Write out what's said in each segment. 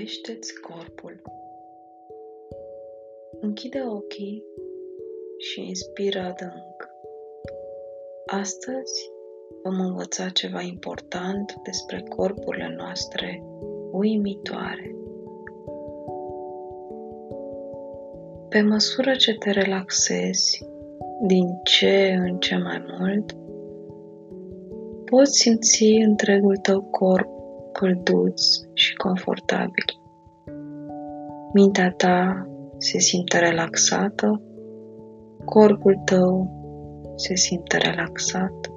Gândește-ți corpul. Închide ochii și inspiră adânc. Astăzi vom învăța ceva important despre corpurile noastre uimitoare. Pe măsură ce te relaxezi din ce în ce mai mult, poți simți întregul tău corp călduț și confortabil. Mintea ta se simte relaxată, corpul tău se simte relaxat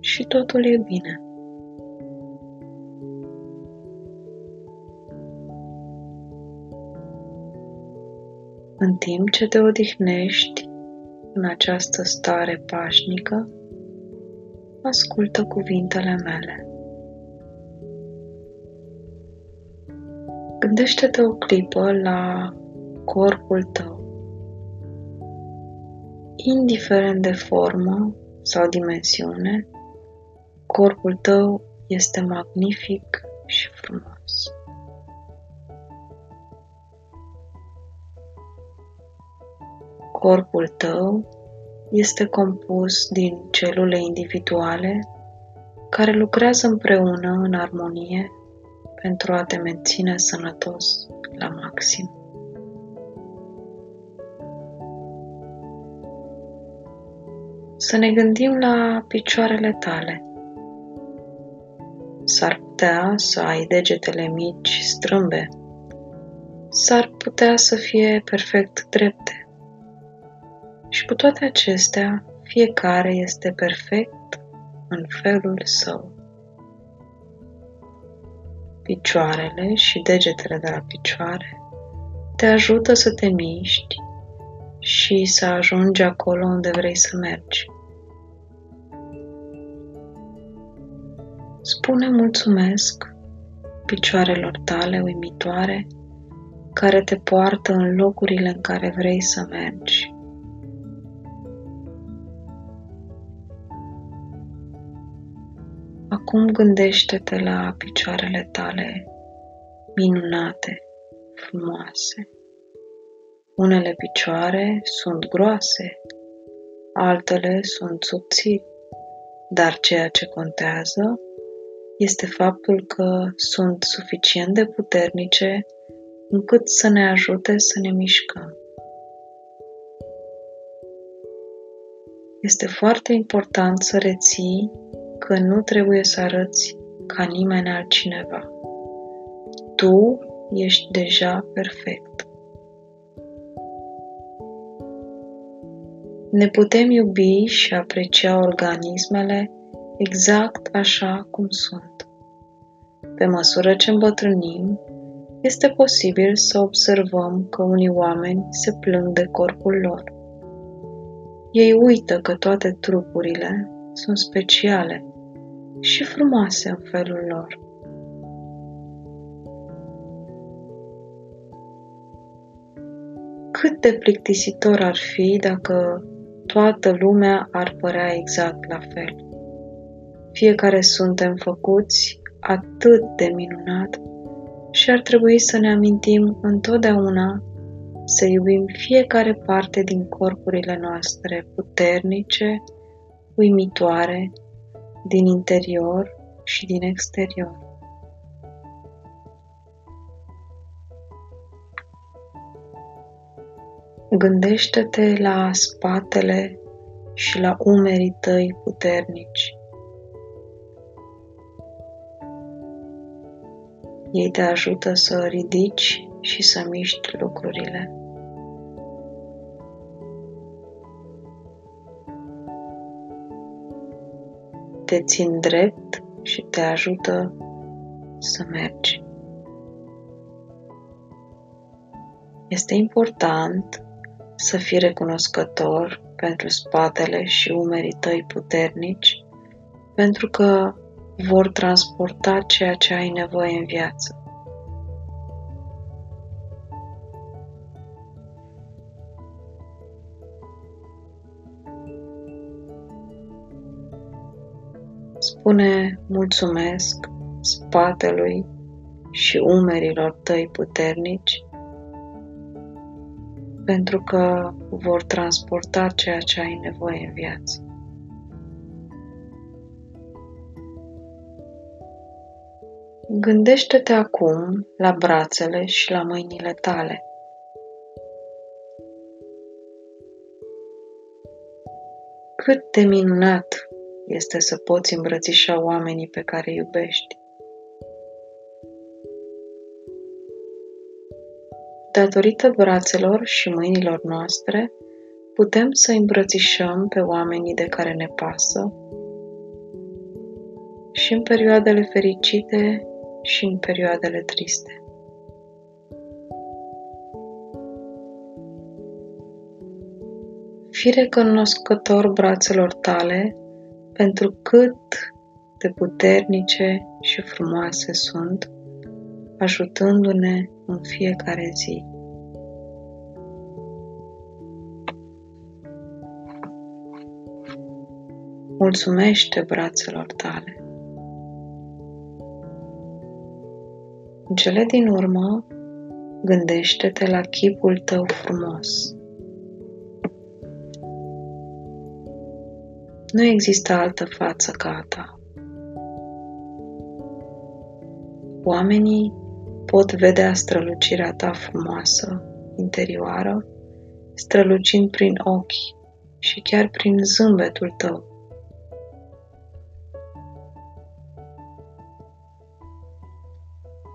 și totul e bine. În timp ce te odihnești în această stare pașnică, ascultă cuvintele mele. Gândește-te o clipă la corpul tău. Indiferent de formă sau dimensiune, corpul tău este magnific și frumos. Corpul tău este compus din celule individuale care lucrează împreună în armonie pentru a te menține sănătos la maxim. Să ne gândim la picioarele tale. S-ar putea să ai degetele mici, strâmbe. S-ar putea să fie perfect drepte. Și cu toate acestea, fiecare este perfect în felul său picioarele și degetele de la picioare te ajută să te miști și să ajungi acolo unde vrei să mergi. Spune mulțumesc picioarelor tale uimitoare care te poartă în locurile în care vrei să mergi. Acum gândește-te la picioarele tale minunate, frumoase. Unele picioare sunt groase, altele sunt subțiri, dar ceea ce contează este faptul că sunt suficient de puternice încât să ne ajute să ne mișcăm. Este foarte important să reții că nu trebuie să arăți ca nimeni altcineva. Tu ești deja perfect. Ne putem iubi și aprecia organismele exact așa cum sunt. Pe măsură ce îmbătrânim, este posibil să observăm că unii oameni se plâng de corpul lor. Ei uită că toate trupurile sunt speciale și frumoase în felul lor. Cât de plictisitor ar fi dacă toată lumea ar părea exact la fel. Fiecare suntem făcuți atât de minunat și ar trebui să ne amintim întotdeauna să iubim fiecare parte din corpurile noastre puternice, uimitoare din interior și din exterior. Gândește-te la spatele și la umerii tăi puternici. Ei te ajută să ridici și să miști lucrurile. Te țin drept și te ajută să mergi. Este important să fii recunoscător pentru spatele și umerii tăi puternici, pentru că vor transporta ceea ce ai nevoie în viață. Spune mulțumesc spatelui și umerilor tăi puternici, pentru că vor transporta ceea ce ai nevoie în viață. Gândește-te acum la brațele și la mâinile tale. Cât de minunat este să poți îmbrățișa oamenii pe care îi iubești. Datorită brațelor și mâinilor noastre, putem să îmbrățișăm pe oamenii de care ne pasă și în perioadele fericite și în perioadele triste. Fi recunoscător brațelor tale pentru cât de puternice și frumoase sunt, ajutându-ne în fiecare zi. Mulțumește brațelor tale. În cele din urmă, gândește-te la chipul tău frumos. Nu există altă față ca a ta. Oamenii pot vedea strălucirea ta frumoasă, interioară, strălucind prin ochi și chiar prin zâmbetul tău.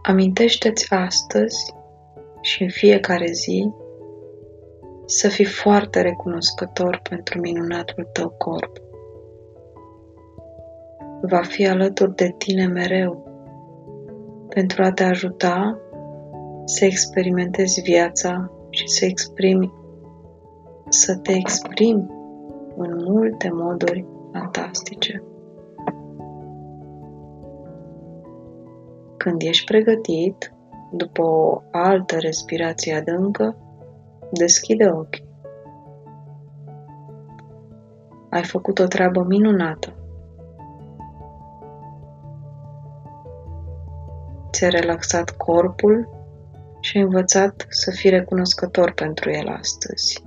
Amintește-ți astăzi și în fiecare zi să fii foarte recunoscător pentru minunatul tău corp. Va fi alături de tine mereu pentru a te ajuta să experimentezi viața și să exprimi, să te exprimi în multe moduri fantastice. Când ești pregătit, după o altă respirație adâncă, deschide ochii. Ai făcut o treabă minunată. Ți-a relaxat corpul și ai învățat să fii recunoscător pentru el astăzi.